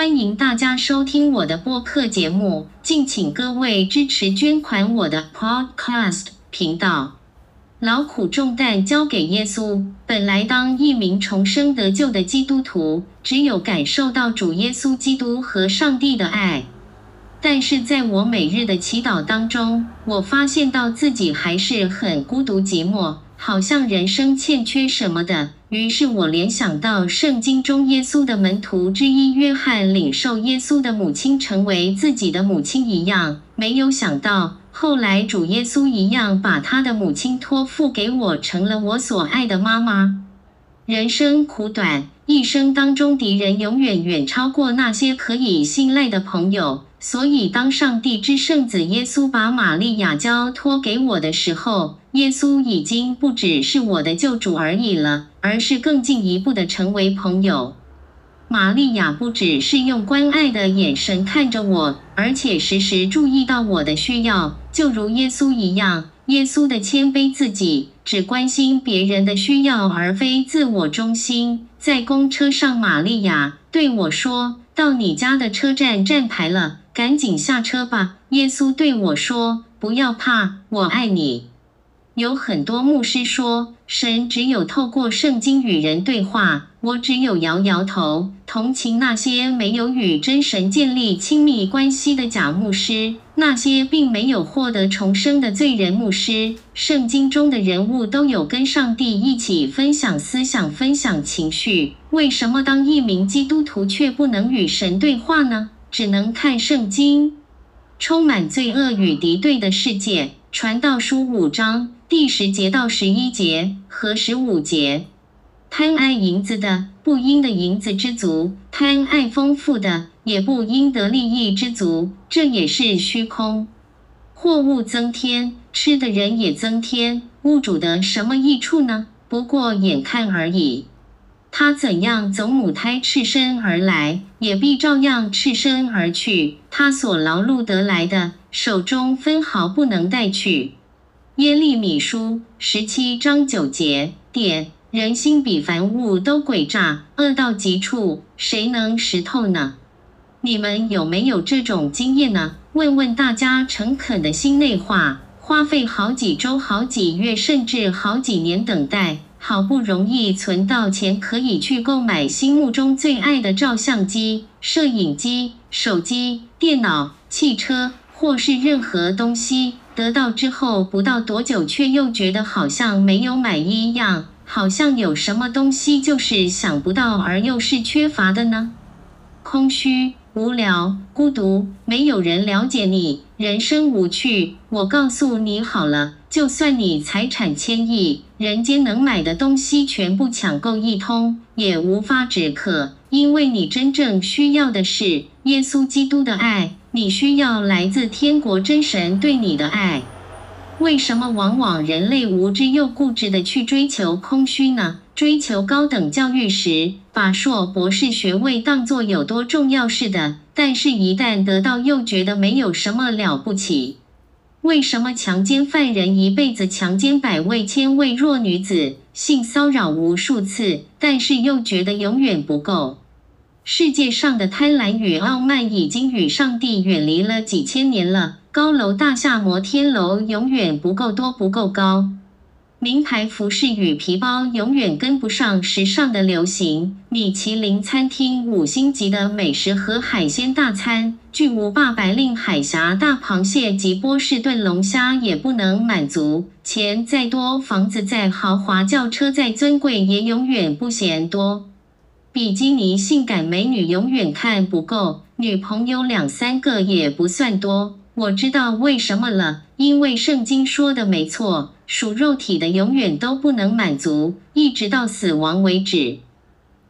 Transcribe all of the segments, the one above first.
欢迎大家收听我的播客节目，敬请各位支持捐款我的 Podcast 频道。劳苦重担交给耶稣。本来当一名重生得救的基督徒，只有感受到主耶稣基督和上帝的爱。但是在我每日的祈祷当中，我发现到自己还是很孤独寂寞，好像人生欠缺什么的。于是我联想到圣经中耶稣的门徒之一约翰领受耶稣的母亲成为自己的母亲一样，没有想到后来主耶稣一样把他的母亲托付给我，成了我所爱的妈妈。人生苦短，一生当中敌人永远远超过那些可以信赖的朋友。所以，当上帝之圣子耶稣把玛利亚交托给我的时候，耶稣已经不只是我的救主而已了，而是更进一步的成为朋友。玛利亚不只是用关爱的眼神看着我，而且时时注意到我的需要，就如耶稣一样。耶稣的谦卑自己，只关心别人的需要，而非自我中心。在公车上，玛利亚对我说：“到你家的车站站牌了。”赶紧下车吧，耶稣对我说：“不要怕，我爱你。”有很多牧师说，神只有透过圣经与人对话。我只有摇摇头，同情那些没有与真神建立亲密关系的假牧师，那些并没有获得重生的罪人牧师。圣经中的人物都有跟上帝一起分享思想、分享情绪，为什么当一名基督徒却不能与神对话呢？只能看圣经，充满罪恶与敌对的世界。传道书五章第十节到十一节和十五节，贪爱银子的，不因的银子知足；贪爱丰富的，也不因得利益知足。这也是虚空。货物增添，吃的人也增添，物主的什么益处呢？不过眼看而已。他怎样走母胎赤身而来，也必照样赤身而去。他所劳碌得来的，手中分毫不能带去。耶利米书十七章九节点，人心比凡物都诡诈，恶到极处，谁能识透呢？你们有没有这种经验呢？问问大家诚恳的心内话，花费好几周、好几月，甚至好几年等待。好不容易存到钱，可以去购买心目中最爱的照相机、摄影机、手机、电脑、汽车，或是任何东西。得到之后不到多久，却又觉得好像没有买一样，好像有什么东西就是想不到，而又是缺乏的呢？空虚。无聊、孤独，没有人了解你，人生无趣。我告诉你好了，就算你财产千亿，人间能买的东西全部抢购一通，也无法止渴，因为你真正需要的是耶稣基督的爱，你需要来自天国真神对你的爱。为什么往往人类无知又固执地去追求空虚呢？追求高等教育时，把硕博士学位当作有多重要似的，但是，一旦得到，又觉得没有什么了不起。为什么强奸犯人一辈子强奸百位、千位弱女子，性骚扰无数次，但是又觉得永远不够？世界上的贪婪与傲慢已经与上帝远离了几千年了。高楼大厦、摩天楼永远不够多，不够高。名牌服饰与皮包永远跟不上时尚的流行，米其林餐厅五星级的美食和海鲜大餐，巨无霸白令海峡大螃蟹及波士顿龙虾也不能满足。钱再多，房子再豪华，轿车再尊贵，也永远不嫌多。比基尼性感美女永远看不够，女朋友两三个也不算多。我知道为什么了，因为圣经说的没错。属肉体的永远都不能满足，一直到死亡为止。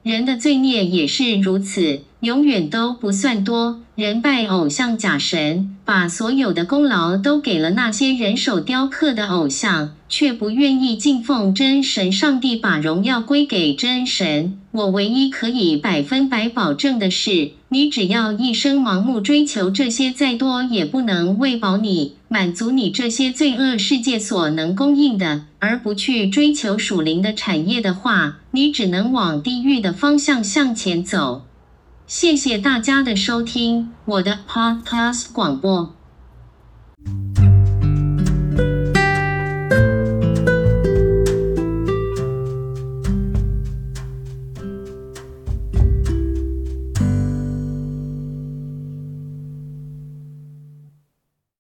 人的罪孽也是如此，永远都不算多。人拜偶像假神，把所有的功劳都给了那些人手雕刻的偶像，却不愿意敬奉真神上帝，把荣耀归给真神。我唯一可以百分百保证的是，你只要一生盲目追求这些，再多也不能喂饱你，满足你这些罪恶世界所能供应的，而不去追求属灵的产业的话，你只能往地狱的方向向前走。谢谢大家的收听，我的 Podcast 广播。